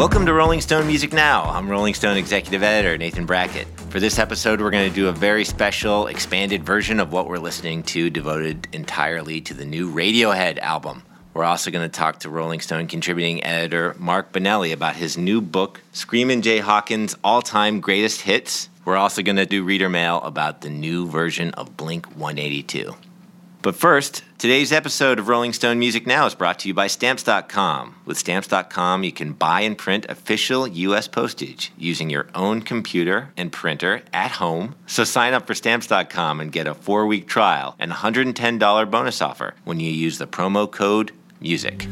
Welcome to Rolling Stone Music Now. I'm Rolling Stone executive editor Nathan Brackett. For this episode, we're going to do a very special, expanded version of what we're listening to, devoted entirely to the new Radiohead album. We're also going to talk to Rolling Stone contributing editor Mark Binelli about his new book, Screamin' Jay Hawkins All Time Greatest Hits. We're also going to do reader mail about the new version of Blink 182. But first, today's episode of Rolling Stone Music Now is brought to you by Stamps.com. With Stamps.com, you can buy and print official U.S. postage using your own computer and printer at home. So sign up for Stamps.com and get a four week trial and $110 bonus offer when you use the promo code MUSIC.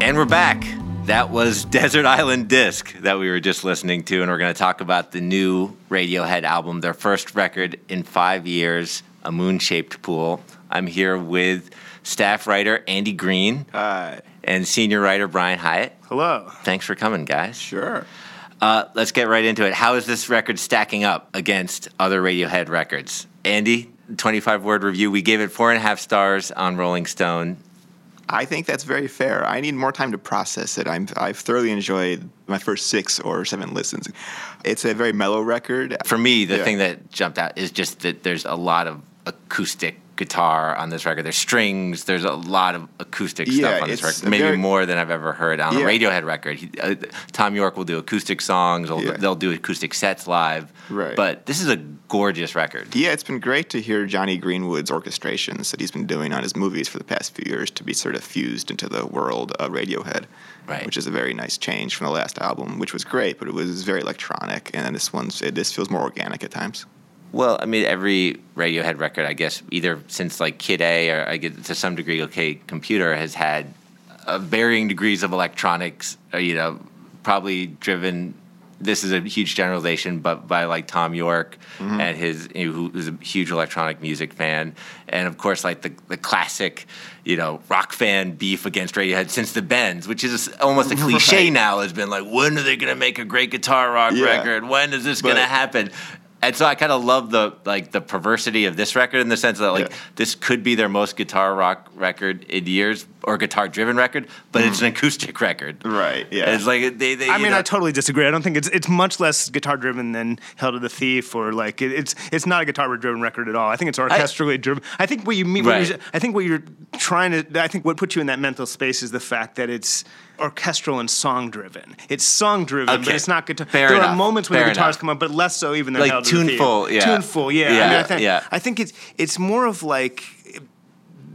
And we're back. That was Desert Island Disc that we were just listening to, and we're going to talk about the new Radiohead album, their first record in five years, A Moon Shaped Pool. I'm here with staff writer Andy Greene. Hi. And senior writer Brian Hiatt. Hello. Thanks for coming, guys. Sure. Uh, let's get right into it. How is this record stacking up against other Radiohead records? Andy, 25 word review. We gave it four and a half stars on Rolling Stone. I think that's very fair. I need more time to process it. I'm, I've thoroughly enjoyed my first six or seven listens. It's a very mellow record. For me, the Yeah. thing that jumped out is just that there's a lot of acoustic guitar on this record. There's strings. There's a lot of acoustic Yeah, stuff on this record. Maybe very- more than I've ever heard on Yeah. a Radiohead record. He, uh, Tom Yorke will do acoustic songs. They'll, Yeah. they'll do acoustic sets live. Right. But this is a gorgeous record. Yeah, it's been great to hear Jonny Greenwood's orchestrations that he's been doing on his movies for the past few years to be sort of fused into the world of Radiohead. Right. Which is a very nice change from the last album, which was great, but it was very electronic, and this one's it, this feels more organic at times. Well, I mean, every Radiohead record, I guess, either since like Kid A or I get to some degree, OK Computer has had uh, varying degrees of electronics. Uh, you know, probably driven. This is a huge generalization, but by like Tom Yorke and his, you know, who- who's a huge electronic music fan, and of course like the the classic, you know, rock fan beef against Radiohead since the Bends, which is almost a cliche Right. now. Has been like, when are they gonna make a great guitar rock Yeah. record? When is this gonna happen? And so I kind of love the like the perversity of this record in the sense that like Yeah. this could be their most guitar rock record in years or guitar driven record, but it's an mm. acoustic record. Right, yeah. It's like they. they I mean, know- I totally disagree. I don't think it's it's much less guitar driven than Hail to the Thief or like it, it's it's not a guitar driven record at all. I think it's orchestrally driven. I think what you mean. What Right. you're, I think what you're trying to. I think what puts you in that mental space is the fact that it's orchestral and song driven. It's song driven, but it's not guitar. Fair there enough. are moments when Fair the guitars enough. come up, but less so even than Like Hail to the Thief. Tuneful, yeah. Tuneful, yeah. I, mean, I think, yeah. I think it's it's more of like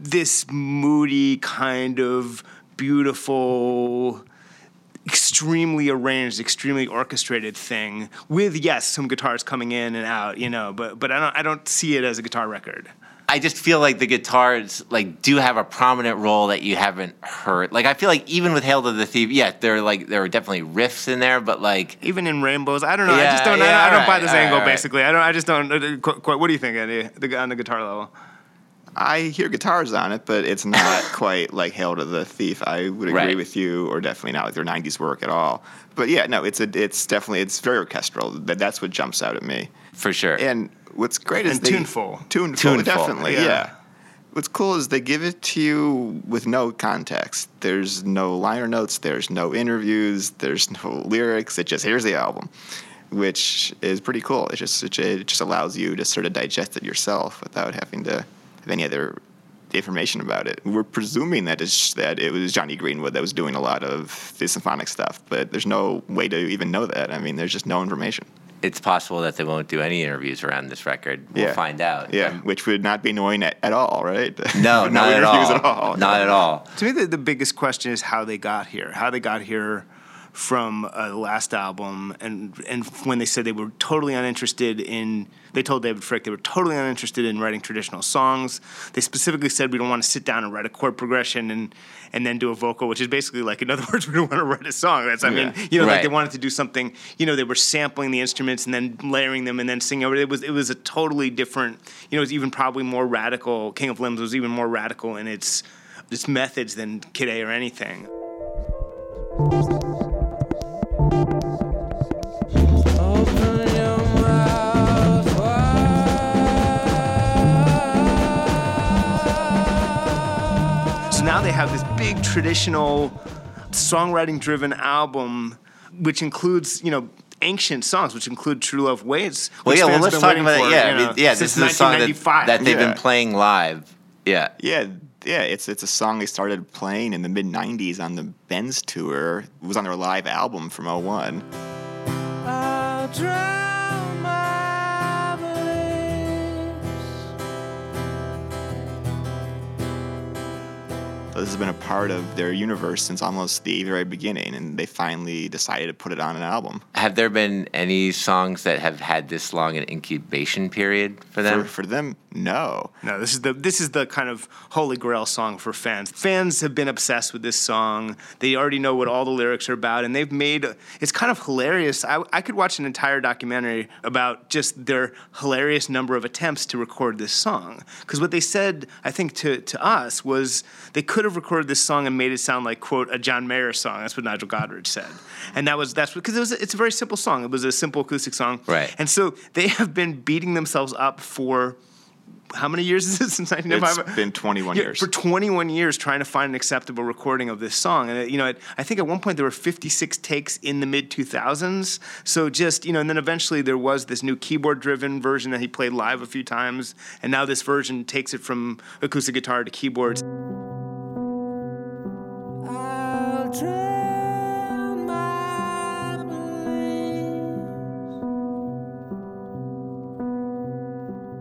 this moody kind of beautiful extremely arranged, extremely orchestrated thing with yes, some guitars coming in and out, you know, but but I don't I don't see it as a guitar record. I just feel like the guitars like do have a prominent role that you haven't heard. Like I feel like even with Hail to the Thief, yeah, there are like there are definitely riffs in there, but like Even in rainbows, I don't know. I Yeah, just don't. I yeah, don't, I don't buy this angle. alright. Basically, I don't. I just don't. uh, Quite, quite, what do you think, Andy? The, on the guitar level. I hear guitars on it, but it's not quite like Hail to the Thief. I would agree Right. with you, or definitely not like their '90s work at all. But yeah, no, it's a, it's definitely it's very orchestral. That that's what jumps out at me. for sure. And what's great is And they, tuneful. tuneful, Tuneful, definitely, yeah. yeah. What's cool is they give it to you with no context. There's no liner notes. There's no interviews. There's no lyrics. It just here's the album, which is pretty cool. It just it, it just allows you to sort of digest it yourself without having to have any other information about it. We're presuming that it's that it was Jonny Greenwood that was doing a lot of the symphonic stuff, but there's no way to even know that. I mean, there's just no information. it's possible that they won't do any interviews around this record. We'll Yeah. find out. Yeah, Um, which would not be annoying at, at all, right? no, no not at all. interviews at all. Not at all. To me, the, the biggest question is how they got here. How they got here from uh, the last album, and and when they said they were totally uninterested in, they told David Fricke they were totally uninterested in writing traditional songs. They specifically said we don't want to sit down and write a chord progression and and then do a vocal, which is basically like, in other words, we don't want to write a song. That's I mean, you know, Right. like they wanted to do something. You know, they were sampling the instruments and then layering them and then singing over. it. It was it was a totally different. You know, it was even probably more radical. King of Limbs was even more radical in its its methods than Kid A or anything. Traditional songwriting driven album, which includes, you know, ancient songs, which include True Love Waits. Well, yeah, well, fans let's talk about waiting it. Yeah, you I mean, know, yeah, this is a song that, that they've Yeah. been playing live. Yeah. Yeah, yeah, it's it's a song they started playing in the mid '90s on the Bends tour. It was on their live album from '01. This has been a part of their universe since almost the very beginning, and they finally decided to put it on an album. Have there been any songs that have had this long an incubation period for them? For, for them, no. No, this is the this is the kind of holy grail song for fans. Fans have been obsessed with this song. They already know what all the lyrics are about, and they've made it's kind of hilarious. I, I could watch an entire documentary about just their hilarious number of attempts to record this song. Because what they said, I think, to to us was they could have recorded this song and made it sound like quote a John Mayer song. That's what Nigel Godrich said, and that was that's because it was it's a very simple song. It was a simple acoustic song, Right. And so they have been beating themselves up for how many years is it since 1995? It's been 21 Yeah, years. For 21 years trying to find an acceptable recording of this song. And, uh, you know, it, I think at one point there were 56 takes in the mid 2000s. So just, you know, and then eventually there was this new keyboard driven version that he played live a few times. And now this version takes it from acoustic guitar to keyboards.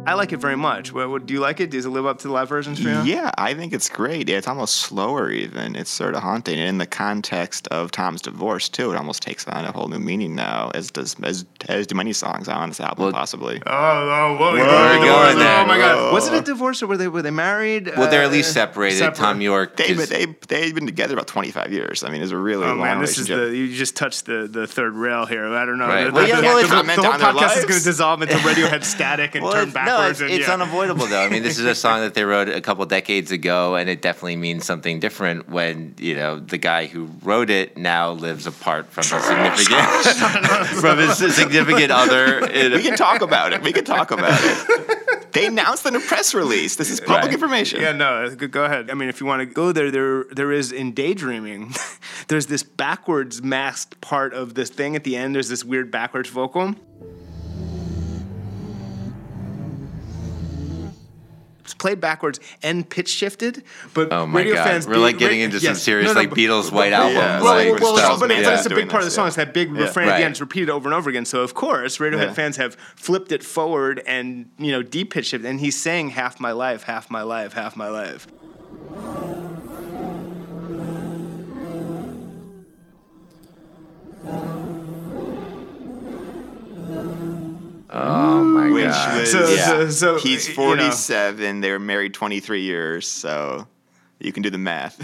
I like it very much. What, what, do you like it? Does it live up to the live versions for you? Yeah, I think it's great. It's almost slower, even. It's sort of haunting. And in the context of Tom's divorce, too, it almost takes on a whole new meaning now, as does as, as do many songs on this album, Well- possibly. Oh, oh, whoa, Where are we going there? Oh my God! Whoa. Was it a divorce or were they were they married? well, they're at Uh, least separated. separate. Tom Yorke. They've is- been, they, they've been together about 25 years. I mean, it's a really Oh long man, this is relationship. the you just touched the, the third rail here. I don't know. Right. The, Well, the- yeah, the- well, the- it's- the, whole on their podcast is going to dissolve into Radiohead static and Well, turn it's, backwards. No, it's, it's yeah. unavoidable though. I mean, this is a song that they wrote a couple decades ago, and it definitely means something different when you know the guy who wrote it now lives apart from his significant from his significant other. in- we can talk about it. We can talk about it. They announced in a press release. This is public Right. information. Yeah, no, go go ahead. I mean, if you want to go there, there there is in daydreaming. there's this backwards masked part of this thing at the end. There's this weird backwards vocal. Played backwards and pitch shifted, but Oh my radio God. fans We're, be- like, getting ra- into some yes. serious, No, no, like, but- Beatles White Album, Well, like, well, well, but, it's, Yeah. but it's a big part of the song. yeah. It's that big Yeah. refrain Right. end. It's repeated over and over again. So of course, Radiohead Yeah. fans have flipped it forward and you know deep pitched it, and he's saying half my life, half my life, half my life. Oh my Which god! was, So- yeah. so- so, he's you know. 47. They were married 23 years, so you can do the math.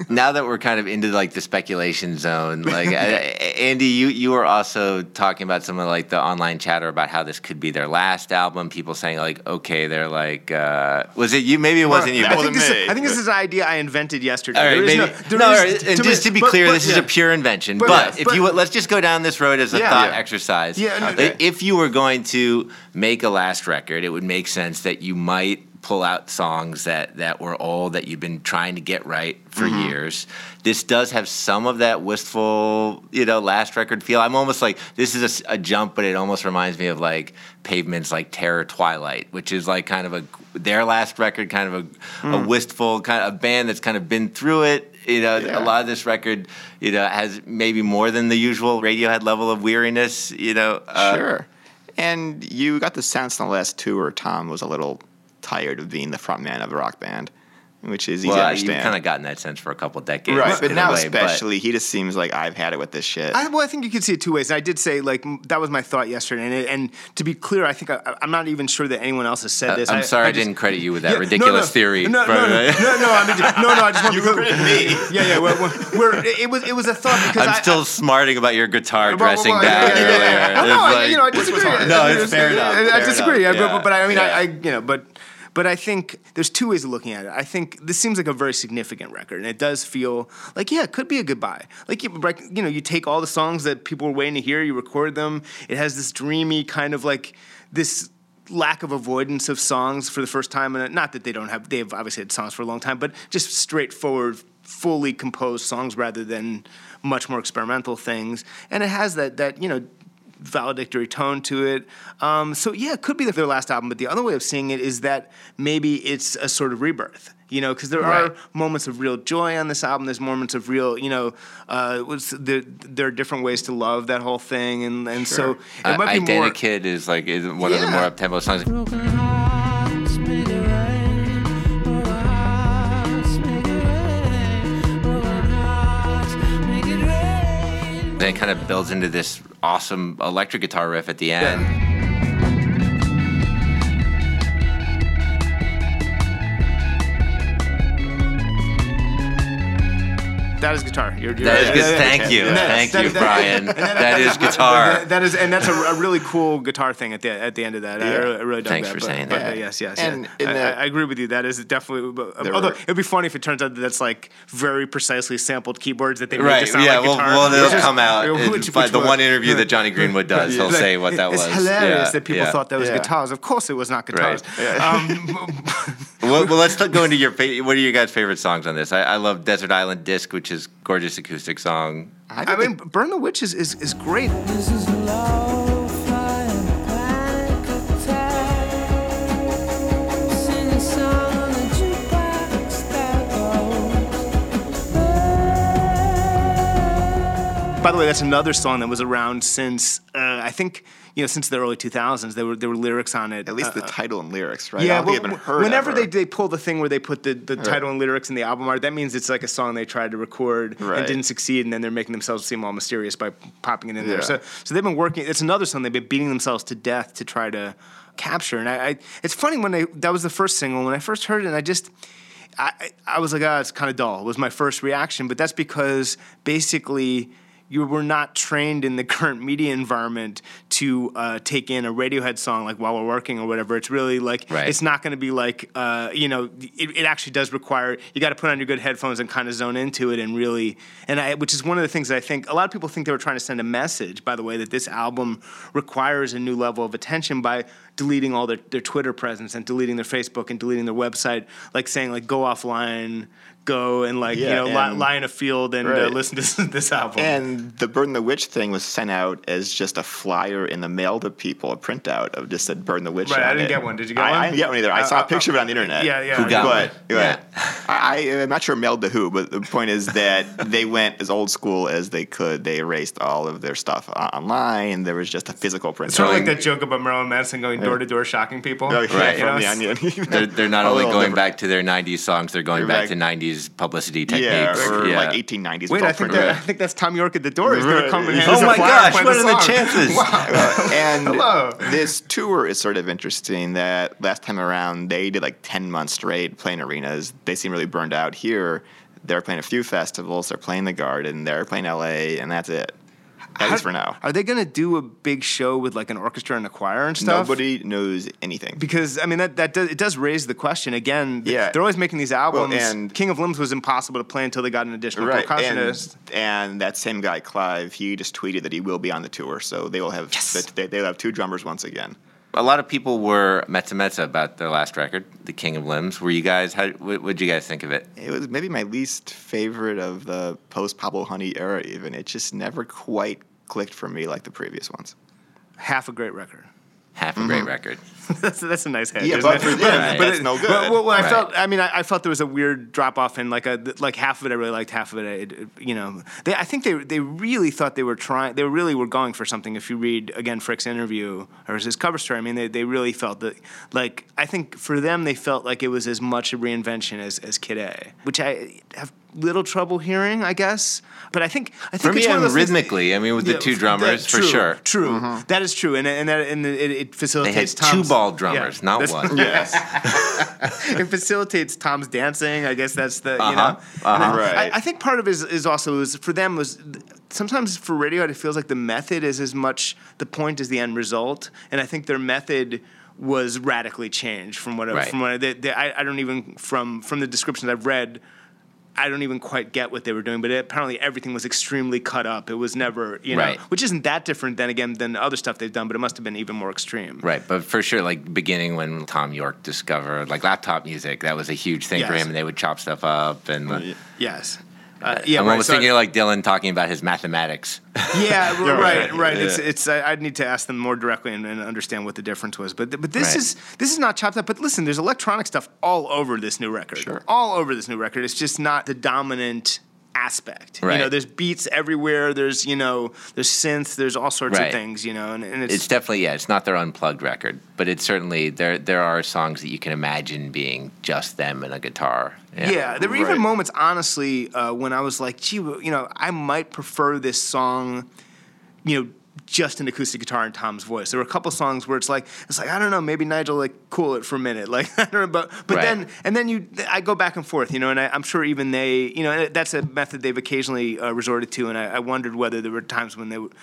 now that we're kind of into like the speculation zone, like uh, Andy, you you were also talking about some of like the online chatter about how this could be their last album. People saying like, okay, they're like, uh, was it you? Maybe it wasn't you. I wasn't think, this me. is, I think this is an idea I invented yesterday. All right, There is maybe. no, there no, is- all right, and to just me- to be but- clear, but- this is a pure invention. But But, yes, if but- you would, let's just go down this road as a Yeah. thought Yeah. exercise. Yeah, okay. If you were going to make a last record, it would make sense that you might pull out songs that that were old that you've been trying to get right for Mm-hmm. years. This does have some of that wistful, you know, last record feel. I'm almost like this is a jump, but it almost reminds me of like Pavement's like Terror Twilight, which is like kind of a their last record, kind of a, Hmm. a wistful kind of a band that's kind of been through it. You know, Yeah. a lot of this record, you know, has maybe more than the usual Radiohead level of weariness. You know, uh, sure. And you got the sense in the last tour Tom was a little tired of being the frontman of a rock band, which is easy to Well, understand. you've kind of gotten that sense for a couple decades, right, but now way, but- especially, he just seems like I've had it with this shit. I, well, I think you could see it two ways. And I did say like that was my thought yesterday, and, it, and to be clear, I think I, I'm not even sure that anyone else has said this. Uh, I'm sorry I, just- didn't credit you with that Yeah, ridiculous no, theory. No, no, no, no, no, I mean, no, no. I just want You to credit me. Yeah, yeah. We're, we're, we're, it was it was a thought because I'm I, still smarting about your guitar Well, well, dressing well, back yeah, yeah, yeah, earlier. No, no, I, like- you know, I disagree. No, it's fair enough. I, I disagree. but, I mean. I, I, you know, but but I think there's two ways of looking at it. I think this seems like a very significant record, and it does feel like yeah, it could be a goodbye. Like you, you know, you take all the songs that people were waiting to hear, you record them. It has this dreamy kind of like this lack of avoidance of songs for the first time and not that they don't have they've obviously had songs for a long time but just straightforward fully composed songs rather than much more experimental things, and it has that that you know valedictory tone to it. Um, so yeah, it could be their last album, but the other way of seeing it is that maybe it's a sort of rebirth. You know, because there Right. are moments of real joy on this album. There's moments of real, you know, uh, was there, there are different ways to love that whole thing, and and so it might be more. Identikit is like is one of the more up tempo songs. Then it kind of builds into this awesome electric guitar riff at the end. That is guitar. You're, you're That is right. good. Thank you, That- thank that- you, that- Brian. That is guitar. That, that is, and that's a, a really cool guitar thing at the at the end of that. I, Yeah. really, I really dug Thanks that. for but, saying but, that. uh, yes, yes, And yes. I, that- I, I agree with you. That is definitely. But, although were- it'd be funny if it turns out that that's like very precisely sampled keyboards that they made to sound yeah, like well, guitar. well, Which it'll come out. which- in- by which the one interview that Jonny Greenwood does, he'll say what that was. it's was. hilarious that people thought that was guitars. Of course, it was not guitars. Well, well, let's go into your. fa- What are your guys' favorite songs on this? I, I love Desert Island Disc, which is gorgeous acoustic song. I, I think mean, Burn the Witch is, is, is great. This is low flying panic attack. Sing a song on the jukebox that goes. By the way, that's another song that was around since uh, I think you know since the early 2000s. There were there were lyrics on it. at least the Uh, title and lyrics, right? Yeah, well, whenever ever. they, they pull the thing where they put the, the title and lyrics in the album art, that means it's like a song they tried to record Right. and didn't succeed, and then they're making themselves seem all mysterious by popping it in there. So, so they've been working. It's another song they've been beating themselves to death to try to capture. And I, I it's funny when they that was the first single. When I first heard it, and I just. I, I I was like, ah, it's kind of dull. Was my first reaction, but that's because basically you were not trained in the current media environment to uh, take in a Radiohead song like while we're working or whatever. It's really like Right. it's not going to be like uh, you know it, it actually does require you got to put on your good headphones and kind of zone into it and really and I which is one of the things that I think a lot of people think they were trying to send a message by the way that this album requires a new level of attention by deleting all their, their Twitter presence and deleting their Facebook and deleting their website like saying like go offline go and like you know lie, and- lie in a field and uh, listen to this, this album And the Burn the Witch thing was sent out as just a flyer in the mail to people, a printout of just said Burn the Witch. Right, I didn't it. get one. Did you get I, one? I didn't get one either. I Uh, saw uh, a picture of it on the internet. yeah, yeah. Who got but, one? but I, I'm not sure mailed to who, but the point is that they went as old school as they could. They erased all of their stuff o- online. There was just a physical printout. It's sort of like that joke about Marilyn Manson going door to door shocking people. Oh, yeah, Right. You know, from the onion. They're, they're not only going different. back to their 90s songs, they're going They're back, back- to 90s publicity yeah, techniques. or yeah. like 1890s. Wait, I think that, I think that's Tom Yorke at the door. He's going to Right. come and hand Oh my gosh, and play what are the chances? Wow. and Hello. this tour is sort of interesting that last time around they did like 10 months straight playing arenas they seem really burned out here they're playing a few festivals they're playing the garden they're playing la and that's it at least for now Are they going to do a big show with like an orchestra and a choir and stuff? nobody knows anything Because I mean that that does, it does raise the question again. Yeah. they're always making these albums. and- King of Limbs was impossible to play until they got an additional right percussionist. and, and that same guy clive he just tweeted that he will be on the tour so they will have yes. they, they'll have two drummers once again A lot of people were mezza mezza about their last record, The King of Limbs. Were you guys, how, what did you guys think of it? it was maybe my least favorite of the post Pablo Honey era. Even it just never quite clicked for me like the previous ones. Half a great record. Half a great mm-hmm. record. that's that's a nice head. Yeah, but it? for them, that's it- no good. Well, well, I Right. felt. I mean, I, I felt there was a weird drop off in like a like half of it. I really liked half of it. it, it- you know, they, I think they they really thought they were trying. They really were going for something. If you read again Fricke's interview or his cover story, I mean, they, they really felt that. Like I think for them, they felt like it was as much a reinvention as as Kid A, which I have little trouble hearing. I guess, but I think I think For me, it's one of and those things- rhythmically, I mean, with the Yeah, two that- drummers, for true, sure. True, That is true, and and that and it, it They facilitates had two Tom's- ball drummers, yeah, not one. Yes. it facilitates Tom's dancing. I guess that's the you Uh-huh, know. And I- Right. I, I think part of it is, is also is for them was sometimes for Radiohead it feels like the method is as much the point as the end result, and I think their method was radically changed from what I- Right. from what I, they, they, I, I don't even from from the descriptions I've read. I don't even quite get what they were doing, but apparently everything was extremely cut up. It was never, you know, Right. which isn't that different then again than other stuff they've done, but it must have been even more extreme. Right, but for sure, like beginning when Tom Yorke discovered like laptop music, that was a huge thing for him, and they would chop stuff up. And Yes. Uh, yeah, I'm right, almost so- thinking of like Dylan talking about his mathematics. Yeah, r- right, right. right. It's, Yeah. it's. I, I'd need to ask them more directly and, and understand what the difference was. But but this Right. is this is not chopped up. But listen, there's electronic stuff all over this new record. Sure. All over this new record. It's just not the dominant aspect. You know, there's beats everywhere. There's you know, there's synth. There's all sorts Right. of things. You know, and, and it's, It's definitely yeah, it's not their unplugged record, but it's certainly there. There are songs that you can imagine being just them and a guitar. Yeah, there were Right. even moments, honestly, uh, when I was like, gee, you know, I might prefer this song, you know, just an acoustic guitar and Tom's voice. There were a couple songs where it's like, it's like I don't know, maybe Nigel like cool it for a minute, like I don't know, but but Right. then and then you, I go back and forth, you know, and I, I'm sure even they, you know, that's a method they've occasionally uh, resorted to, and I, I wondered whether there were times when they, would-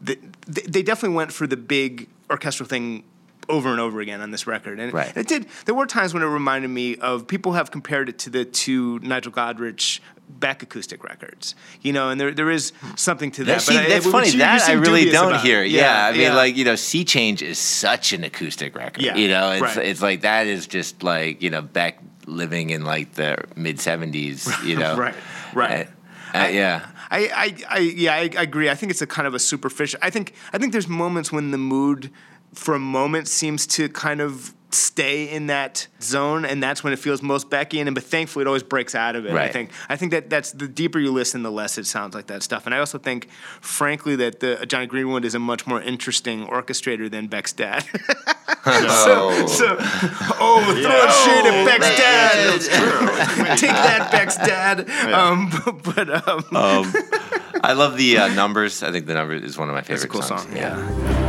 they, they definitely went for the big orchestral thing over and over again on this record. And Right. it did. There were times when it reminded me of people have compared it to the two Nigel Godrich Beck acoustic records. You know, and there there is something to that. That, see, I- that's which funny. that I really don't about. hear. Yeah, I mean, yeah. like you know, Sea Change is such an acoustic record. Yeah, you know, it's right. it's like that is just like you know Beck living in like the mid '70s. You know, Right, right. Uh, uh, yeah. I, I, I yeah, I, I agree. I think it's a kind of a superficial. I think I think there's moments when the mood, for a moment, seems to kind of stay in that zone, and that's when it feels most Beckian. And but thankfully, it always breaks out of it. I think I think that that's the deeper you listen, the less it sounds like that stuff. And I also think, frankly, that the Jonny Greenwood is a much more interesting orchestrator than Beck's dad. Oh. so, oh, throwing shade at Beck's dad. Take that, Beck's dad. Um, but um, Um, I love the uh, numbers. I think the number is one of my favorite it's a cool songs. song. Yeah. Call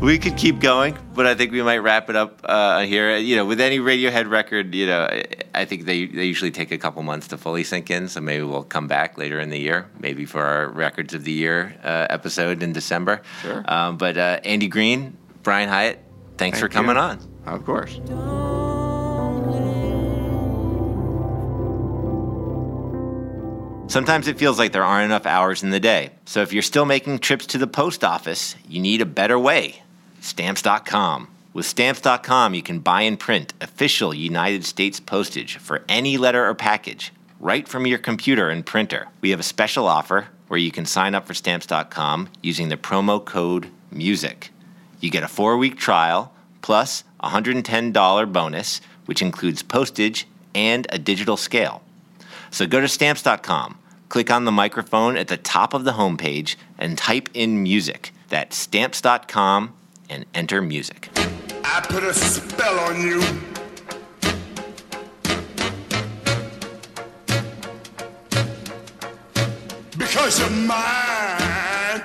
We could keep going, but I think we might wrap it up uh, here. You know, with any Radiohead record, you know, I- think they, they usually take a couple months to fully sink in. So maybe we'll come back later in the year, maybe for our Records of the Year uh, episode in December. Sure. Um, but uh, Andy Greene, Brian Hiatt, thanks for coming you. on. Of course. Sometimes it feels like there aren't enough hours in the day. So if you're still making trips to the post office, you need a better way. Stamps.com. With Stamps.com, you can buy and print official United States postage for any letter or package right from your computer and printer. We have a special offer where you can sign up for Stamps.com using the promo code MUSIC. You get a four week trial plus a $110 bonus, which includes postage and a digital scale. So go to stamps.com, click on the microphone at the top of the homepage, and type in music. That's stamps.com and enter music. I put a spell on you. Because you're mine.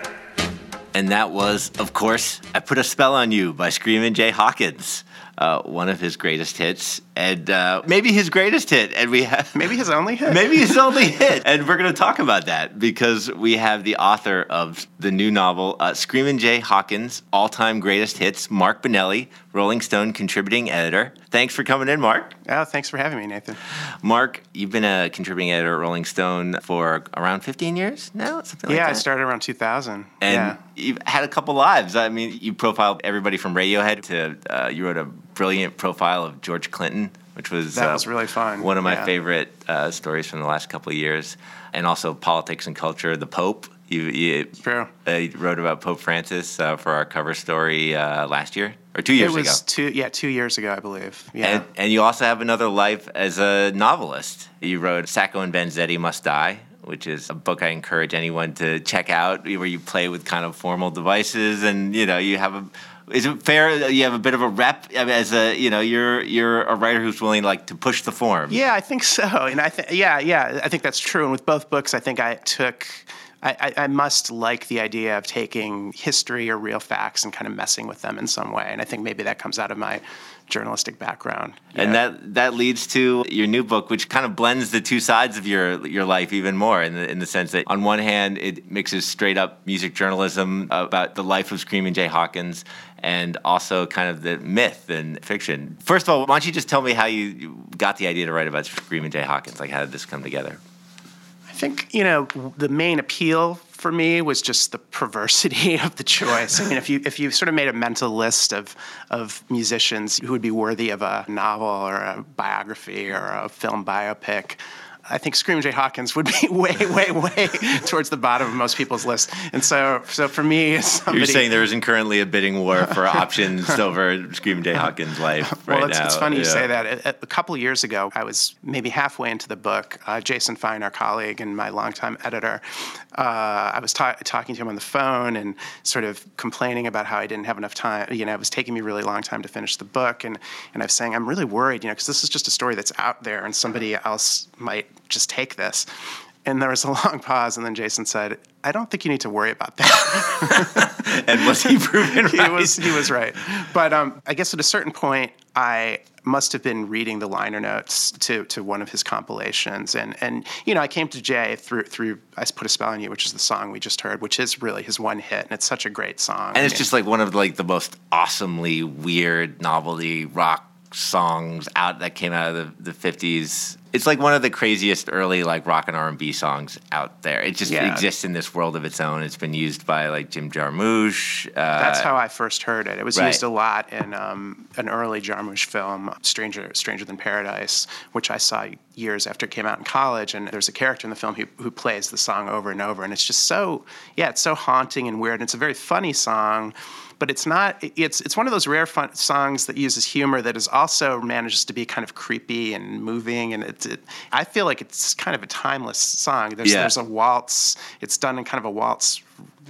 And that was, of course, I Put a Spell on You by Screamin' Jay Hawkins, uh, one of his greatest hits, and uh, maybe his greatest hit. And we have Maybe his only hit. Maybe his only hit. And we're going to talk about that because we have the author of the new novel, uh, Screamin' Jay Hawkins, All Time Greatest Hits, Mark Binelli, Rolling Stone contributing editor. Thanks for coming in, Mark. Oh, thanks for having me, Nathan. Mark, you've been a contributing editor at Rolling Stone for around 15 years now? Something like yeah, that? I started around 2000. And yeah. you've had a couple lives. I mean, you profiled everybody from Radiohead to uh, you wrote a brilliant profile of George Clinton, which was That uh, was really fun, One of my yeah. favorite uh, stories from the last couple of years, and also politics and culture. The Pope. You, you, True. uh, you wrote about Pope Francis uh, for our cover story uh, last year or two years it was ago. two, yeah, two years ago, I believe. Yeah. And, and you also have another life as a novelist. You wrote Sacco and Vanzetti Must Die, which is a book I encourage anyone to check out, where you play with kind of formal devices, and you know you have a. Is it fair? that You have a bit of a rep as a you know you're you're a writer who's willing like to push the form. Yeah, I think so. And I think, yeah, yeah, I think that's true. And with both books, I think I took, I, I, must like the idea of taking history or real facts and kind of messing with them in some way. And I think maybe that comes out of my journalistic background. And that that leads to your new book, which kind of blends the two sides of your your life even more, in the in the sense that on one hand it mixes straight up music journalism about the life of Screaming Jay Hawkins, and also kind of the myth and fiction. First of all, why don't you just tell me how you got the idea to write about Screaming Jay Hawkins? Like, how did this come together? I think you know the main appeal for me was just the perversity of the choice. I mean, if you if you sort of made a mental list of of musicians who would be worthy of a novel or a biography or a film biopic. I think Scream Jay Hawkins would be way, way, way towards the bottom of most people's list, and so, so for me, somebody, You're saying there isn't currently a bidding war for options over Screaming Jay Hawkins' life right well, it's, now. it's funny you say that. A, a couple of years ago, I was maybe halfway into the book. Uh, Jason Fine, our colleague and my longtime editor, uh, I was ta- talking to him on the phone and sort of complaining about how I didn't have enough time. You know, it was taking me a really long time to finish the book, and and I was saying I'm really worried, you know, because this is just a story that's out there, and somebody else might just take this. And there was a long pause, and then Jason said, "I don't think you need to worry about that." and was he proven he was he was right. But um, I guess at a certain point, I must have been reading the liner notes to to one of his compilations, and and you know I came to Jay through through I put a spell on you, which is the song we just heard, which is really his one hit, and it's such a great song. And it's just like one of like the most awesomely weird novelty rock songs out that came out of the, the 50s. It's like one of the craziest early like rock and R&B songs out there. It just Yeah. exists in this world of its own. It's been used by like Jim Jarmusch. Uh, That's how I first heard it. It was right. used a lot in um, an early Jarmusch film, Stranger Stranger Than Paradise, which I saw years after it came out in college. And there's a character in the film who, who plays the song over and over, and it's just so yeah, it's so haunting and weird. And it's a very funny song. But it's not. It's it's one of those rare fun songs that uses humor that is also manages to be kind of creepy and moving. And It, I feel like it's kind of a timeless song. There's Yeah. there's a waltz. It's done in kind of a waltz,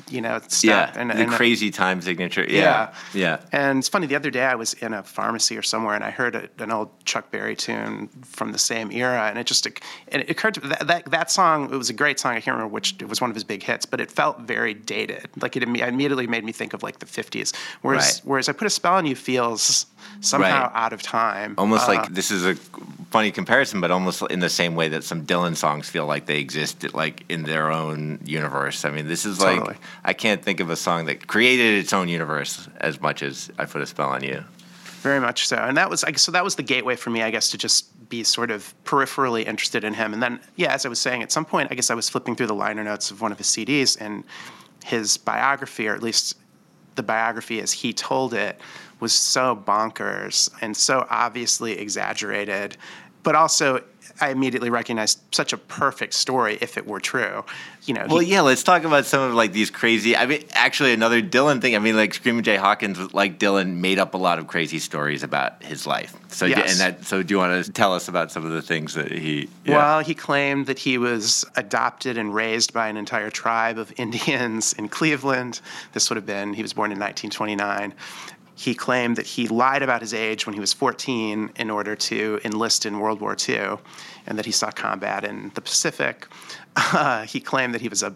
you know, step. yeah, and, the and crazy time signature. Yeah. Yeah. and it's funny, the other day I was in a pharmacy or somewhere and I heard a, an old Chuck Berry tune from the same era. And it just and it occurred to me that, that, that song, it was a great song. I can't remember which, it was one of his big hits, but it felt very dated. Like it imme- immediately made me think of like the 50s. Whereas, Right. whereas I Put a Spell on You feels somehow Right. out of time. Almost Uh, like this is a funny comparison, but almost in the same way that some Dylan songs feel like they exist like in their own universe. I mean, this is like Totally. I can't think of a song that created its own universe as much as I put a spell on you. Very much so, and that was so. That was the gateway for me, I guess, to just be sort of peripherally interested in him. And then, yeah, as I was saying, at some point, I guess I was flipping through the liner notes of one of his CDs, and his biography, or at least the biography as he told it, was so bonkers and so obviously exaggerated, but also I immediately recognized such a perfect story if it were true. You know, Well, he- yeah, let's talk about some of like these crazy. I mean, actually, another Dylan thing. I mean, like Screaming Jay Hawkins, like Dylan, made up a lot of crazy stories about his life. So, Yes. and that. So, do you want to tell us about some of the things that he? yeah. Well, he claimed that he was adopted and raised by an entire tribe of Indians in Cleveland. This would have been, he was born in 1929. He claimed that he lied about his age when he was 14 in order to enlist in World War II and that he saw combat in the Pacific. Uh, he claimed that he was a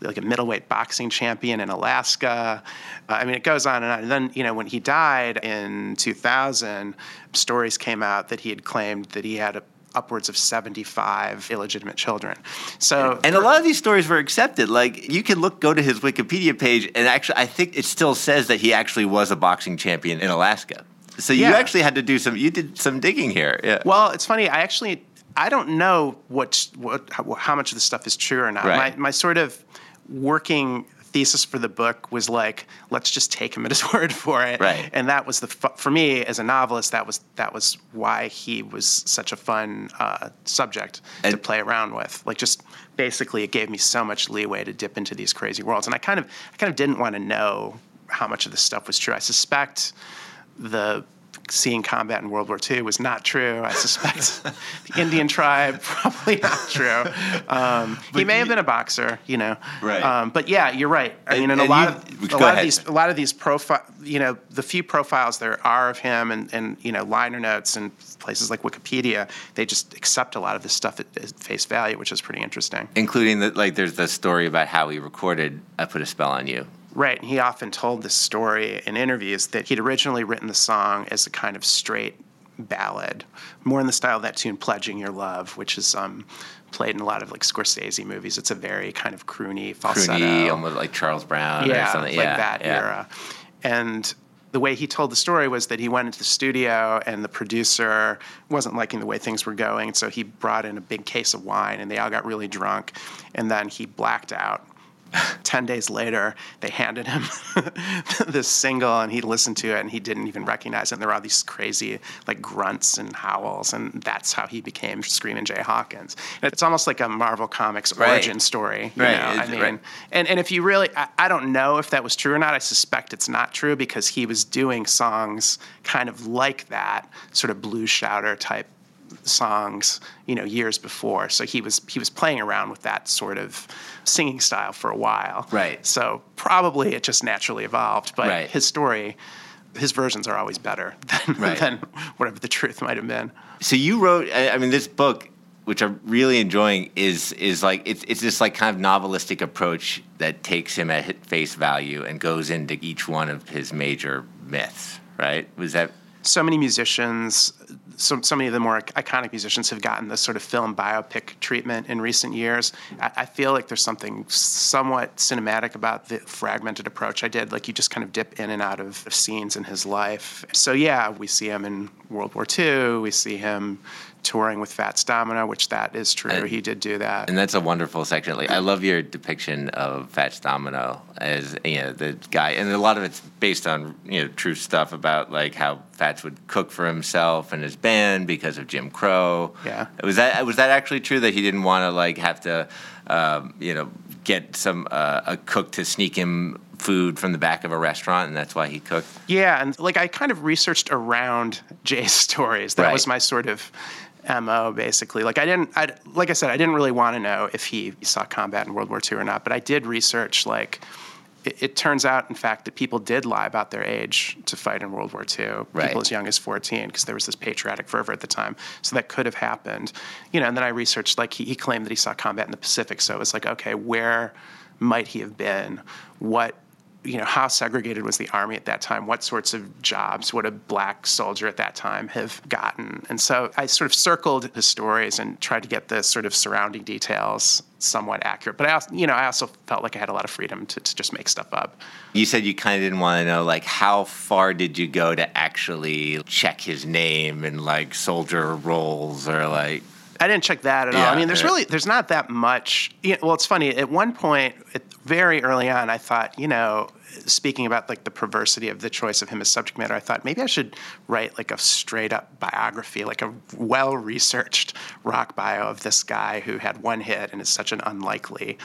like a middleweight boxing champion in Alaska. Uh, I mean, it goes on and on. And then, you know, when he died in 2000, stories came out that he had claimed that he had a, upwards of 75 illegitimate children. So, And a lot of these stories were accepted. Like you can look, go to his Wikipedia page, and actually, I think it still says that he actually was a boxing champion in Alaska. So you Yeah. actually had to do some. You did some digging here. Yeah. Well, it's funny. I actually I don't know what what how, how much of this stuff is true or not. Right. My my sort of working thesis for the book was like let's just take him at his word for it. Right. And that was the for me as a novelist that was that was why he was such a fun uh, subject to play around with. Like just basically it gave me so much leeway to dip into these crazy worlds. And I kind of I kind of didn't want to know how much of this stuff was true. I suspect the seeing combat in World War II was not true. I suspect the Indian tribe probably not true. Um, he may have been a boxer, you know. Right. Um, but yeah, you're right. I And- mean, and a lot you- of a lot ahead. of these a lot of these profile, you know, the few profiles there are of him, and and you know, liner notes and places like Wikipedia, they just accept a lot of this stuff at, at face value, which is pretty interesting. Including the like, there's the story about how he recorded "I Put a Spell on You." Right. And he often told this story in interviews that he'd originally written the song as a kind of straight ballad, more in the style of that tune, Pledging Your Love, which is um, played in a lot of like Scorsese movies. It's a very kind of croony falsetto. Croony, almost like Charles Brown or yeah, something. like yeah, that yeah. era. And the way he told the story was that he went into the studio and the producer wasn't liking the way things were going, so he brought in a big case of wine and they all got really drunk, and then he blacked out. 10 days later, they handed him this single and he listened to it and he didn't even recognize it. And there were all these crazy like grunts and howls, and that's how he became Screaming Jay Hawkins. And it's almost like a Marvel Comics Right. origin story. You Right, know? I mean, right. and, and if you really, I, I don't know if that was true or not. I suspect it's not true because he was doing songs kind of like that, sort of blues shouter type songs, you know, years before. So he was he was playing around with that sort of singing style for a while. Right. So probably it just naturally evolved. But Right. his story, his versions are always better than, Right. than whatever the truth might have been. So you wrote. I I mean, this book, which I'm really enjoying, is is like it's it's this like kind of novelistic approach that takes him at face value and goes into each one of his major myths. Right? Was that so many musicians, so, so many of the more iconic musicians have gotten this sort of film biopic treatment in recent years. I, I feel like there's something somewhat cinematic about the fragmented approach I did. Like you just kind of dip in and out of scenes in his life. So yeah, we see him in World War II. We see him touring with Fats Domino, which that is true. And- he did do that. And that's a wonderful section. Like I love your depiction of Fats Domino as you know the guy, and a lot of it's based on you know true stuff about like how Fats would cook for himself and his band because of Jim Crow. Yeah. was that was that actually true that he didn't want to like have to um, you know get some uh, a cook to sneak him food from the back of a restaurant, and that's why he cooked. Yeah, and like I kind of researched around Jay's stories. That Right. was my sort of mo basically. Like I didn't, I like I said, I didn't really want to know if he saw combat in World War II or not. But I did research. Like it, it turns out, in fact, that people did lie about their age to fight in World War II. Right. People as young as 14, because there was this patriotic fervor at the time. So that could have happened. You know, and then I researched. Like he, he claimed that he saw combat in the Pacific. So it was like, okay, where might he have been? What you know, how segregated was the army at that time? What sorts of jobs would a black soldier at that time have gotten? And so I sort of circled his stories and tried to get the sort of surrounding details somewhat accurate. But I also, you know, I also felt like I had a lot of freedom to, to just make stuff up. You said you kind of didn't want to know, like, how far did you go to actually check his name and like soldier roles or like? I didn't check that at all. I mean, there's yeah. really there's not that much. You know, well, it's funny. At one point, at, very early on, I thought, you know, speaking about like the perversity of the choice of him as subject matter, I thought maybe I should write like a straight up biography, like a well researched rock bio of this guy who had one hit and is such an unlikely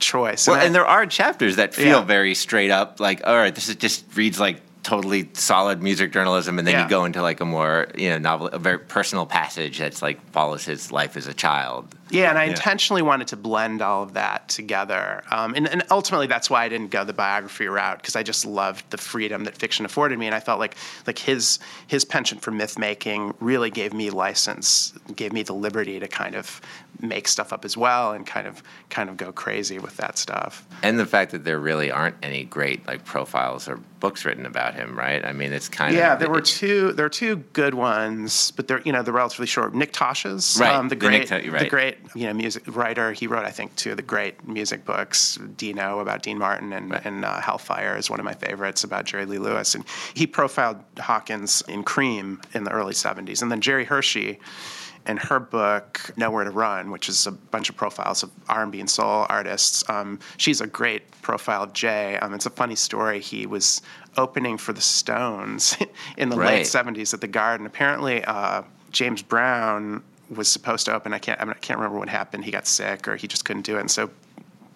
choice. Well, I- and there are chapters that feel Yeah. very straight up, like, all right, this is just reads like totally solid music journalism, and then Yeah. you go into like a more you know novel, a very personal passage that's like follows his life as a child. Yeah, and I intentionally wanted to blend all of that together. Um, and, and ultimately, that's why I didn't go the biography route because I just loved the freedom that fiction afforded me, and I felt like like his his penchant for myth making really gave me license, gave me the liberty to kind of make stuff up as well, and kind of kind of go crazy with that stuff. And the fact that there really aren't any great like profiles or books written about him, right? I mean, it's kind Yeah, of yeah. there were two. There were two good ones, but they're you know they're relatively short. Nick Tosches, Right, um, the the Nick great, To- right. the great you know music writer. He wrote I think two of the great music books. Dino about Dean Martin and and uh, Hellfire is one of my favorites about Jerry Lee Lewis. And he profiled Hawkins in Creem in the early '70s, and then Gerri Hirshey. In her book "Nowhere to Run," which is a bunch of profiles of R&B and soul artists, um, she's a great profile of Jay. Um, it's a funny story. He was opening for the Stones in the Right. late '70s at the Garden. Apparently, uh, James Brown was supposed to open. I can't. I, mean, I can't remember what happened. He got sick, or he just couldn't do it. And so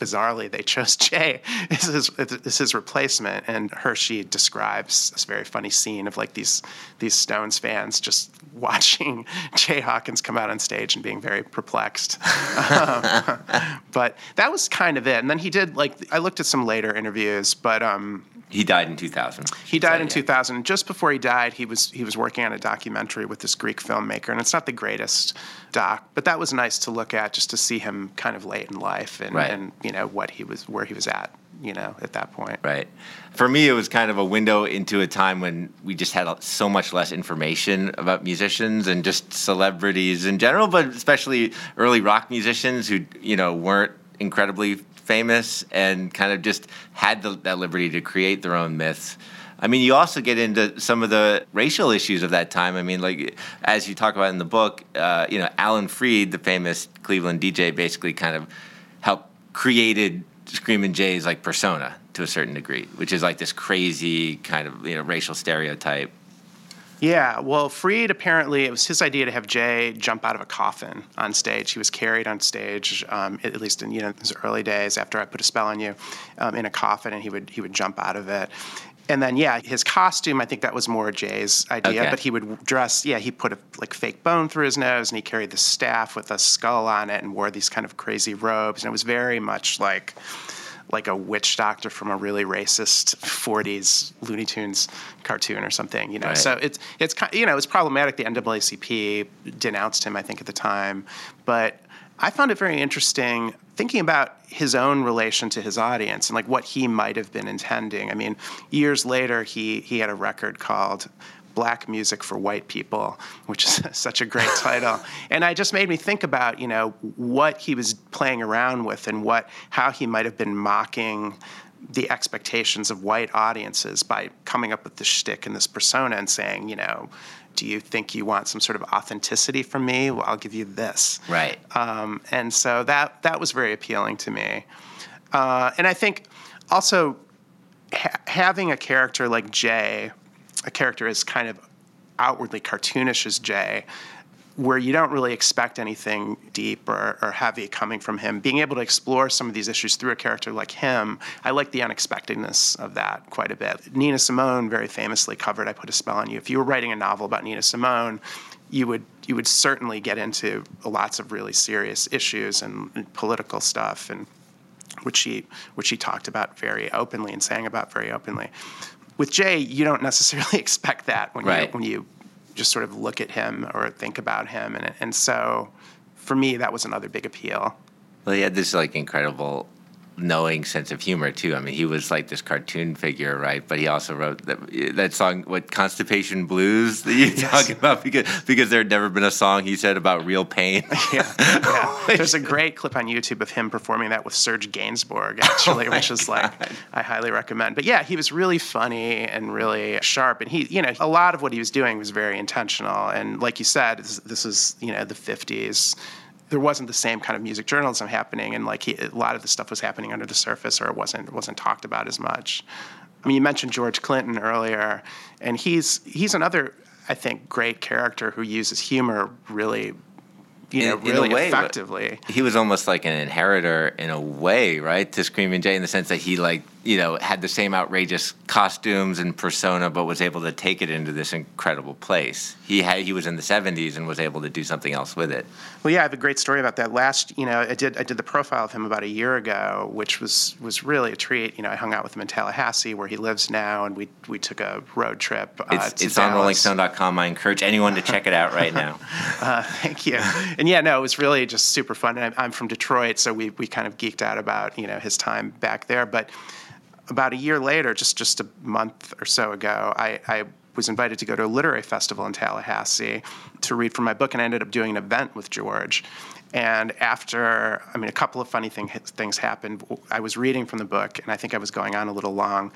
bizarrely, they chose Jay as his, as his replacement. And Hirshey describes this very funny scene of like these these Stones fans just watching Jay Hawkins come out on stage and being very perplexed. Um, but that was kind of it. And then he did like I looked at some later interviews, but um, He died in 2000. he died in Yeah. 2000. Just before he died, he was he was working on a documentary with this Greek filmmaker, and it's not the greatest doc, but that was nice to look at just to see him kind of late in life and, Right. and you know what he was where he was at, you know, at that point. Right. For me, it was kind of a window into a time when we just had so much less information about musicians and just celebrities in general, but especially early rock musicians who, you know, weren't incredibly famous and kind of just had the, that liberty to create their own myths. I mean, you also get into some of the racial issues of that time. I mean, like as you talk about in the book, uh, you know, Alan Freed, the famous Cleveland DJ, basically kind of helped created Screaming Jay's like persona to a certain degree, which is like this crazy kind of you know racial stereotype. Yeah, well, Freed apparently it was his idea to have Jay jump out of a coffin on stage. He was carried on stage, um, at least in you know his early days after I put a spell on you, um, in a coffin, and he would he would jump out of it. And then yeah, his costume I think that was more Jay's idea, Okay. but he would dress yeah he put a like fake bone through his nose and he carried the staff with a skull on it and wore these kind of crazy robes and it was very much like like a witch doctor from a really racist 40s Looney Tunes cartoon or something, you know. Right. So it's it's ki- you know it's problematic. The NAACP denounced him, I think, at the time, but I found it very interesting thinking about his own relation to his audience and like what he might have been intending. I mean, years later, he he had a record called black music for white people, which is such a great title. And I just made me think about, you know, what he was playing around with and what how he might have been mocking the expectations of white audiences by coming up with this shtick and this persona and saying, you know, do you think you want some sort of authenticity from me? Well, I'll give you this. Right. Um, and so that that was very appealing to me. Uh, and I think also ha- having a character like Jay, a character as kind of outwardly cartoonish as Jay, where you don't really expect anything deep or, or heavy coming from him, being able to explore some of these issues through a character like him, I like the unexpectedness of that quite a bit. Nina Simone very famously covered "I Put a Spell on You." If you were writing a novel about Nina Simone, you would you would certainly get into lots of really serious issues and, and political stuff and which she which she talked about very openly and sang about very openly. With Jay, you don't necessarily expect that when Right. you when you just sort of look at him or think about him, and and so for me that was another big appeal. Well, he had this like incredible knowing sense of humor too. I mean, he was like this cartoon figure, right? But he also wrote that that song, what Constipation Blues that you talk about because because there had never been a song he said about real pain. Yeah, yeah. There's a great clip on YouTube of him performing that with Serge Gainsbourg, oh actually, which is like I highly recommend. But yeah, he was really funny and really sharp, and he, you know, a lot of what he was doing was very intentional. And like you said, this, this is you know the '50s. There wasn't the same kind of music journalism happening, and like he, a lot of the stuff was happening under the surface, or it wasn't wasn't talked about as much. I mean, you mentioned George Clinton earlier, and he's he's another I think great character who uses humor really you know, In- in really way, effectively. he was almost like an inheritor in a way, right, to Screaming Jay in the sense that he like you know had the same outrageous costumes and persona, but was able to take it into this incredible place. He had he was in the '70s and was able to do something else with it. Well, yeah, I have a great story about that. Last, you know, I did I did the profile of him about a year ago, which was was really a treat. You know, I hung out with him in Tallahassee, where he lives now, and we we took a road trip. Uh, It's it's on RollingStone.com. I encourage anyone to check it out right now. Uh, thank you. And yeah, no, it was really just super fun. And I'm, I'm from Detroit, so we we kind of geeked out about you know his time back there. But about a year later, just just a month or so ago, I. I was invited to go to a literary festival in Tallahassee to read from my book, and I ended up doing an event with George. And after, I mean, a couple of funny thing, things happened. I was reading from the book, and I think I was going on a little long,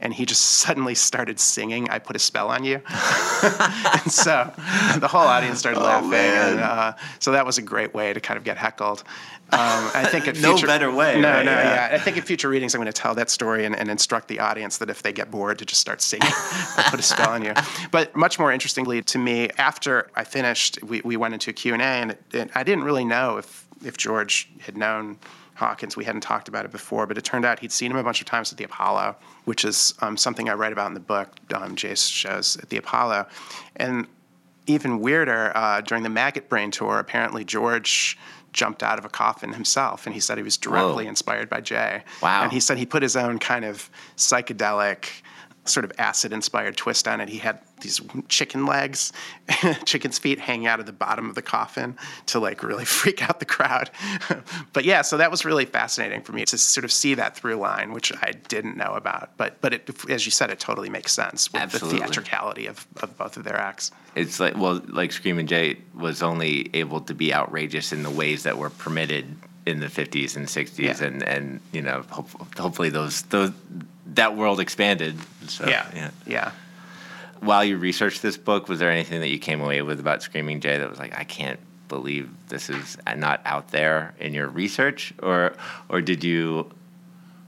and he just suddenly started singing "I Put a Spell on You," and so the whole audience started laughing, and uh, so that was a great way to kind of get heckled. Um, I think at No better way, No, right? no, Yeah. yeah. I think in future readings, I'm going to tell that story and, and instruct the audience that if they get bored, to just start singing. I'll put a spell on you. But much more interestingly to me, after I finished, we, we went into a Q and A, and and I didn't really know if if George had known Hawkins. We hadn't talked about it before, but it turned out he'd seen him a bunch of times at the Apollo, which is um, something I write about in the book. Um, Jay's shows at the Apollo, and even weirder, uh, during the Maggot Brain tour, apparently George jumped out of a coffin himself, and he said he was directly Whoa. inspired by Jay. Wow. And he said he put his own kind of psychedelic, sort of acid-inspired twist on it. He had these chicken legs, chicken's feet hanging out of the bottom of the coffin to like really freak out the crowd. but yeah, so that was really fascinating for me to sort of see that through line, which I didn't know about. But but it, as you said, it totally makes sense with Absolutely. the theatricality of, of both of their acts. It's like well, like Screaming Jay was only able to be outrageous in the ways that were permitted in the 50s and 60s, Yeah. and and you know, hope, hopefully those those that world expanded. So, yeah. yeah. While you researched this book, was there anything that you came away with about Screaming Jay that was like, I can't believe this is not out there in your research, or or did you?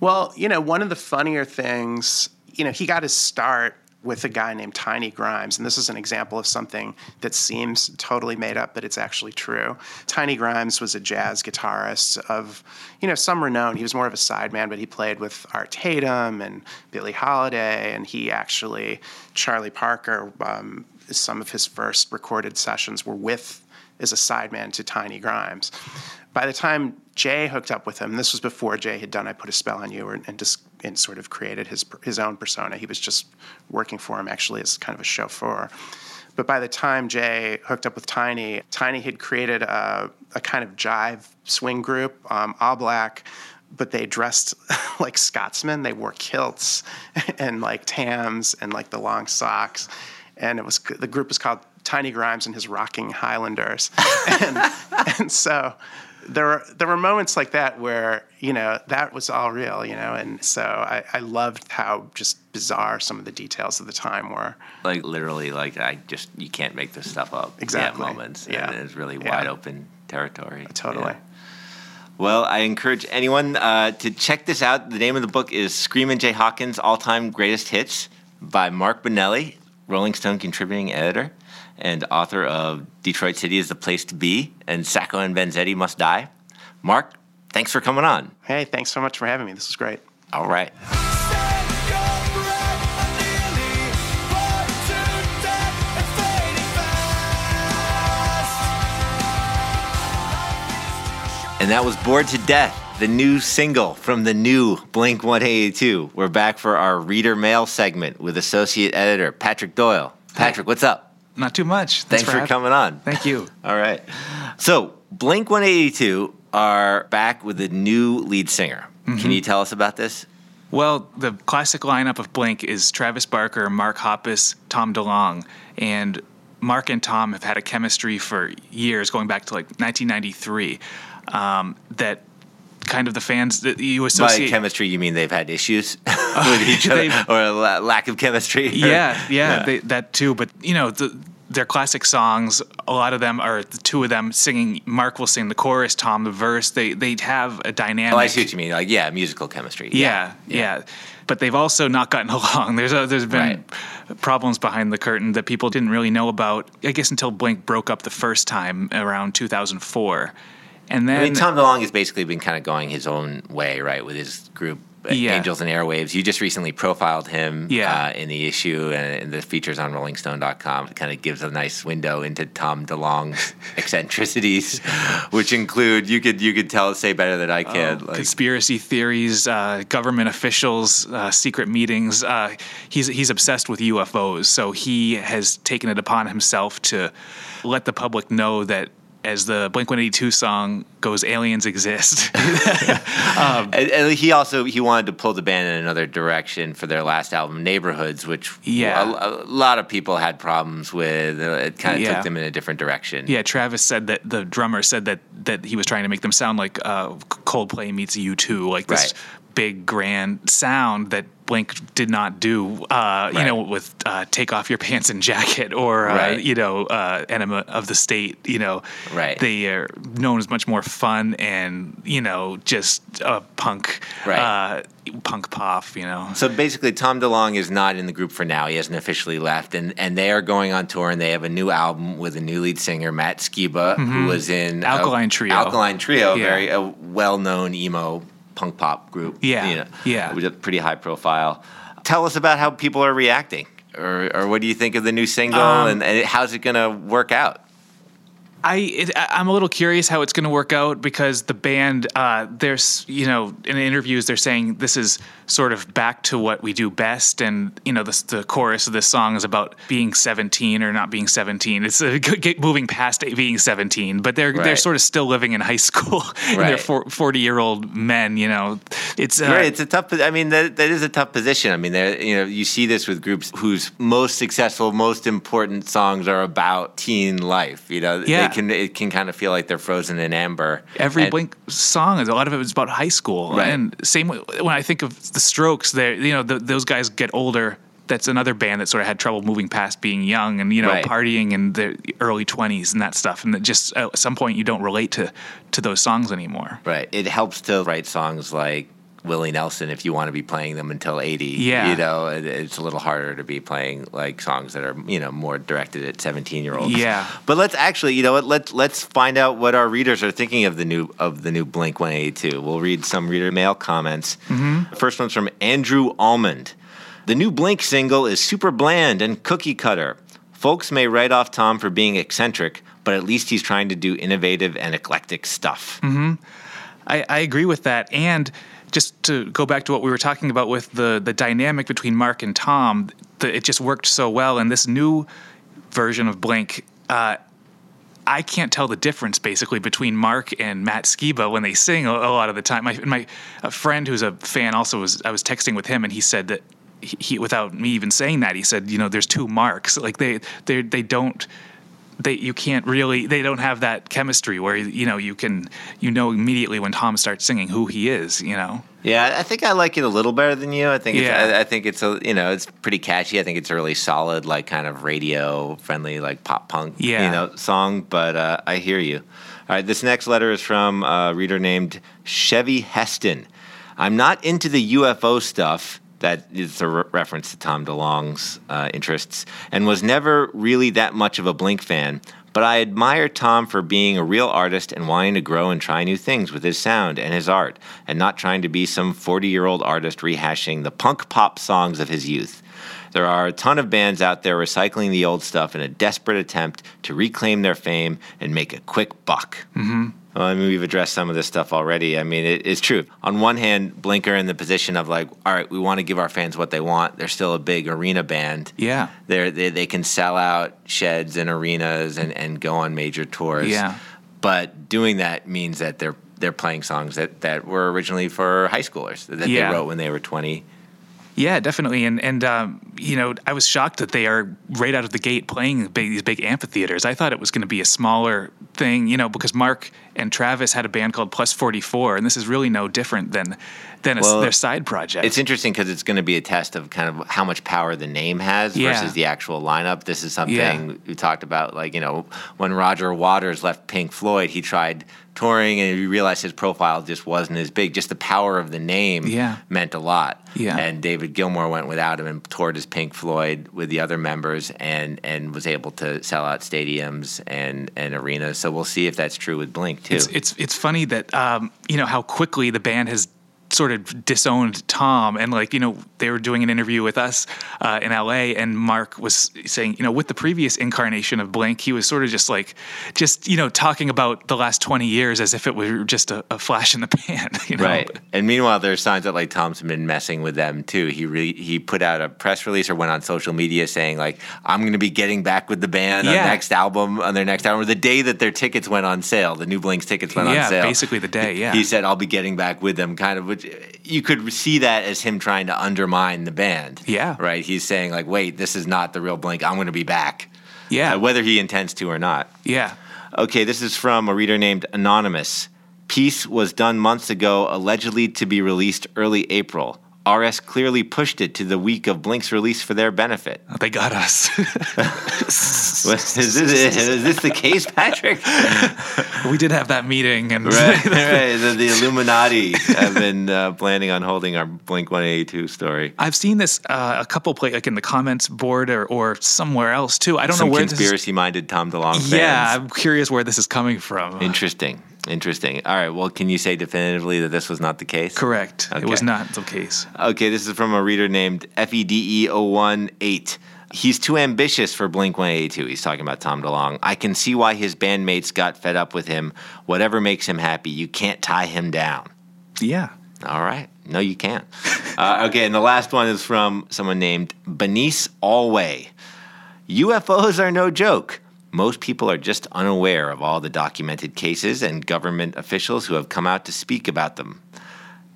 Well, you know, one of the funnier things, you know, he got his start with a guy named Tiny Grimes, and this is an example of something that seems totally made up, but it's actually true. Tiny Grimes was a jazz guitarist of, you know, some renown. He was more of a sideman, but he played with Art Tatum and Billie Holiday, and he actually, Charlie Parker, um, some of his first recorded sessions were with as a sideman to Tiny Grimes. By the time Jay hooked up with him, this was before Jay had done "I Put a Spell on You" and, and just and sort of created his his own persona. He was just working for him actually as kind of a chauffeur. But by the time Jay hooked up with Tiny, Tiny had created a, a kind of jive swing group, um, all black, but they dressed like Scotsmen. They wore kilts and like tams and like the long socks. And it was the group was called Tiny Grimes and his Rocking Highlanders. and, and so there were there were moments like that where you know that was all real, you know, and so I, I loved how just bizarre some of the details of the time were. like literally like I just you can't make this stuff up. Exactly. Moments. Yeah. And it's really Yeah. wide open territory. Totally. Yeah. Well, I encourage anyone uh, to check this out. The name of the book is Screamin' Jay Hawkins All Time Greatest Hits by Mark Binelli, Rolling Stone contributing editor and author of Detroit City is the Place to Be and Sacco and Vanzetti Must Die. Mark, thanks for coming on. Hey, thanks so much for having me. This was great. All right. And that was Bored to Death, the new single from the new Blink 182. We're back for our reader mail segment with associate editor Patrick Doyle. Patrick, what's up? Not too much. Thanks, for, having- coming on. Thank you. All right. So, Blink 182 are back with a new lead singer. Mm-hmm. Can you tell us about this? Well, the classic lineup of Blink is Travis Barker, Mark Hoppus, Tom DeLonge, and Mark and Tom have had a chemistry for years, going back to like 1993. Um, that kind of the fans that you associate. By chemistry, you mean they've had issues with each other or a la- lack of chemistry? yeah, yeah, Yeah. They, that too. But you know, the, their classic songs. A lot of them are the two of them singing. Mark will sing the chorus, Tom the verse. They they have a dynamic. Oh, I see what you mean. Like, yeah, musical chemistry. Yeah, yeah. But they've also not gotten along. There's a, there's been problems behind the curtain that people didn't really know about. I guess until Blink broke up the first time around 2004, and then I mean, Tom DeLonge has basically been kind of going his own way, right, with his group uh, Yeah. Angels and Airwaves. You just recently profiled him Yeah. uh, in the issue and in the features on RollingStone.com. It kind of gives a nice window into Tom DeLonge's eccentricities, which include you could you could tell say better than I can. like, conspiracy theories, uh, government officials, uh, secret meetings. Uh, he's he's obsessed with UFOs, so he has taken it upon himself to let the public know that. As the Blink 182 song goes, aliens exist. and, and he also he wanted to pull the band in another direction for their last album, Neighborhoods, which Yeah. a, a lot of people had problems with. Uh, It kind of Yeah. took them in a different direction. Yeah, Travis said that the drummer said that that he was trying to make them sound like uh, Coldplay meets U2, like this Right. big grand sound that Blink did not do, uh, you know, with uh, "Take Off Your Pants and Jacket" or uh, Right. you know, uh, "Enema of the State." You know, Right. They are known as much more fun and you know, just punk, Right. uh, punk pop. You know, So basically, Tom DeLonge is not in the group for now. He hasn't officially left, and, and they are going on tour, and they have a new album with a new lead singer, Matt Skiba, who was in Mm-hmm. Alkaline Trio. Alkaline Trio, Yeah. very a well-known emo punk pop group. Yeah, you know, yeah. with a pretty high profile. Tell us about how people are reacting, or or what do you think of the new single, Um, and, and how's it going to work out? I it, I- I'm a little curious how it's going to work out because the band, uh, there's you know in interviews they're saying this is sort of back to what we do best, and you know the, the chorus of this song is about being 17 or not being 17. It's uh, moving past being 17, but they're they're sort of still living in high school. and they're 40 year old men. You know, it's uh, Right, it's a tough. I mean, that that is a tough position. I mean, you know you see this with groups whose most successful, most important songs are about teen life. You know, Yeah. they can it can kind of feel like they're frozen in amber. Every And- Blink song is a lot of it is about high school, Right. and same when I think of the Strokes. They, you know, th those guys get older. That's another band that sort of had trouble moving past being young and you know Right. partying in the early twenties and that stuff, and that just at some point you don't relate to to those songs anymore. Right, it helps to write songs like Willie Nelson if you want to be playing them until eighty. Yeah. you know, it, it's a little harder to be playing like songs that are you know more directed at seventeen year olds. Yeah. but let's actually, you know what? Let's let's find out what our readers are thinking of the new of the new Blink One Eighty Two. We'll read some reader mail comments. Mm-hmm. The first one's from Andrew Almond. The new Blink single is super bland and cookie cutter. Folks may write off Tom for being eccentric, but at least he's trying to do innovative and eclectic stuff. Mm-hmm. I, I agree with that. And just to go back to what we were talking about with the the dynamic between Mark and Tom, the, it just worked so well. And this new version of Blink, uh, I can't tell the difference basically between Mark and Matt Skiba when they sing a, a lot of the time. My my a friend who's a fan also was I was texting with him and he said that he, he without me even saying that he said you know there's two Marks like they they they don't they you can't really they don't have that chemistry where you know you can you know immediately when Tom starts singing who he is you know Yeah, I think I like it a little better than you. I think it's, Yeah. I, I think it's a you know it's pretty catchy. I think it's a really solid like kind of radio friendly like pop punk Yeah. you know song. But uh, I hear you. All right, this next letter is from a reader named Chevy Heston. I'm not into the UFO stuff. That is a re- reference to Tom DeLonge's uh, interests, and was never really that much of a Blink fan. But I admire Tom for being a real artist and wanting to grow and try new things with his sound and his art, and not trying to be some 40 year old artist rehashing the punk pop songs of his youth. There are a ton of bands out there recycling the old stuff in a desperate attempt to reclaim their fame and make a quick buck. Mm-hmm. Well, I mean, we've addressed some of this stuff already. I mean, it, it's true. On one hand, Blink are in the position of like, all right, we want to give our fans what they want. They're still a big arena band. Yeah. They're, they they can sell out sheds and arenas and, and go on major tours. Yeah. But doing that means that they're they're playing songs that, that were originally for high schoolers that Yeah. they wrote when they were 20. Yeah, definitely. And and um, you know, I was shocked that they are right out of the gate playing big, these big amphitheaters. I thought it was going to be a smaller thing, you know, because Mark and Travis had a band called Plus Forty Four, and this is really no different than than a, Well, their side project. It's interesting because it's going to be a test of kind of how much power the name has Yeah. versus the actual lineup. This is something Yeah. we talked about, like, you know, when Roger Waters left Pink Floyd, he tried touring and he realized his profile just wasn't as big. Just the power of the name Yeah. meant a lot. Yeah. And David Gilmour went without him and toured as Pink Floyd with the other members and, and was able to sell out stadiums and, and arenas. So we'll see if that's true with Blink, too. It's it's it's funny that um, you know how quickly the band has sort of disowned Tom and like you know they were doing an interview with us uh, in LA and Mark was saying you know with the previous incarnation of Blink he was sort of just like just you know talking about the last 20 years as if it were just a, a flash in the pan you know Right. And meanwhile, there's signs that like Tom's been messing with them too. He re- he put out a press release or went on social media saying like I'm going to be getting back with the band on Yeah. next album on their next album. Or the day that their tickets went on sale, the new Blink's tickets went Yeah, on sale. Yeah, basically the day, yeah. He said I'll be getting back with them, kind of. Which you could see that as him trying to undermine the band. Yeah. Right. He's saying like, wait, this is not the real Blink. I'm going to be back. yeah Uh, whether he intends to or not. yeah Okay, this is from a reader named Anonymous. Peace was done months ago, allegedly to be released early April. RS clearly pushed it to the week of Blink's release for their benefit. They got us. Is, this, is this the case, Patrick? we did have that meeting, and right, right. The, the Illuminati have been uh, planning on holding our Blink 182 story. I've seen this uh, a couple play like in the comments board or, or somewhere else too. I don't Some know where conspiracy-minded Tom DeLonge fans. Yeah, I'm curious where this is coming from. Interesting. Interesting. All right. Well, can you say definitively that this was not the case? Correct. It was not the case. Okay, this is from a reader named E FEDE018. He's too ambitious for Blink 182. He's talking about Tom DeLonge. I can see why his bandmates got fed up with him. Whatever makes him happy, you can't tie him down. Yeah. All right. No, you can't. uh, okay, and the last one is from someone named Benice Alway. UFOs are no joke. Most people are just unaware of all the documented cases and government officials who have come out to speak about them.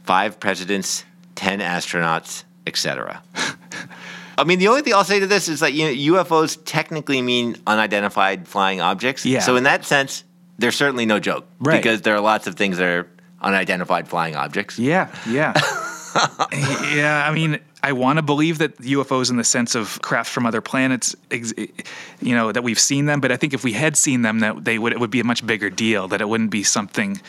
Five presidents, 10 astronauts, etc. I mean, the only thing I'll say to this is that you know, UFOs technically mean unidentified flying objects. Yeah. So in that sense, they're certainly no joke Right. because there are lots of things that are unidentified flying objects. Yeah. Yeah. yeah. I mean, I want to believe that UFOs, in the sense of craft from other planets, ex- you know, that we've seen them. But I think if we had seen them, that they would it would be a much bigger deal. That it wouldn't be something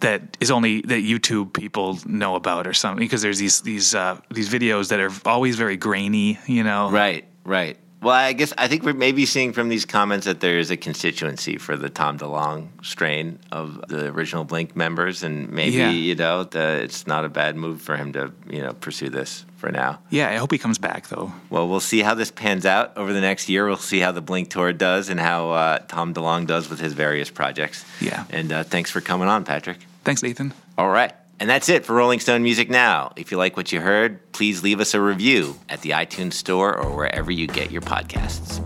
that is only that YouTube people know about or something. Because there's these these uh, these videos that are always very grainy. You know. Right, right. Well, I guess I think we're maybe seeing from these comments that there is a constituency for the Tom DeLonge strain of the original Blink members, and maybe Yeah. you know the, it's not a bad move for him to you know pursue this for now. Yeah. I hope he comes back though. Well, we'll see how this pans out over the next year. We'll see how the Blink tour does and how uh, Tom DeLonge does with his various projects. Yeah. And uh, thanks for coming on, Patrick. Thanks, Nathan. All right. And that's it for Rolling Stone Music Now. If you like what you heard, please leave us a review at the iTunes Store or wherever you get your podcasts.